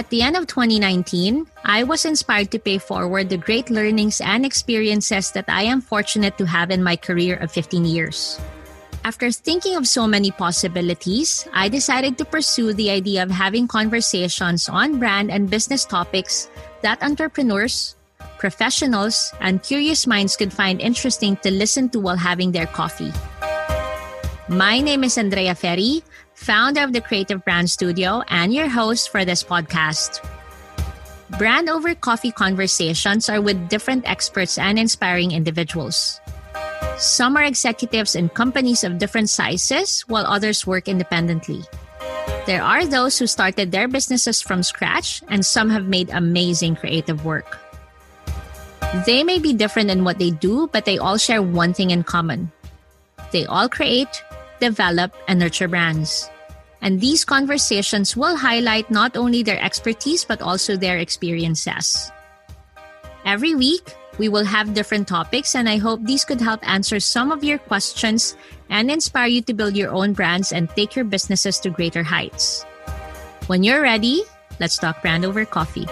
At the end of 2019, I was inspired to pay forward the great learnings and experiences that I am fortunate to have in my career of 15 years. After thinking of so many possibilities, I decided to pursue the idea of having conversations on brand and business topics that entrepreneurs, professionals, and curious minds could find interesting to listen to while having their coffee. My name is Andrea Ferri, founder of the Creative Brand Studio and your host for this podcast. Brand over coffee conversations are with different experts and inspiring individuals. Some are executives in companies of different sizes, while others work independently. There are those who started their businesses from scratch, and some have made amazing creative work. They may be different in what they do, but they all share one thing in common. They all create, develop, and nurture brands. And these conversations will highlight not only their expertise, but also their experiences. Every week, we will have different topics, and I hope these could help answer some of your questions and inspire you to build your own brands and take your businesses to greater heights. When you're ready, let's talk brand over coffee.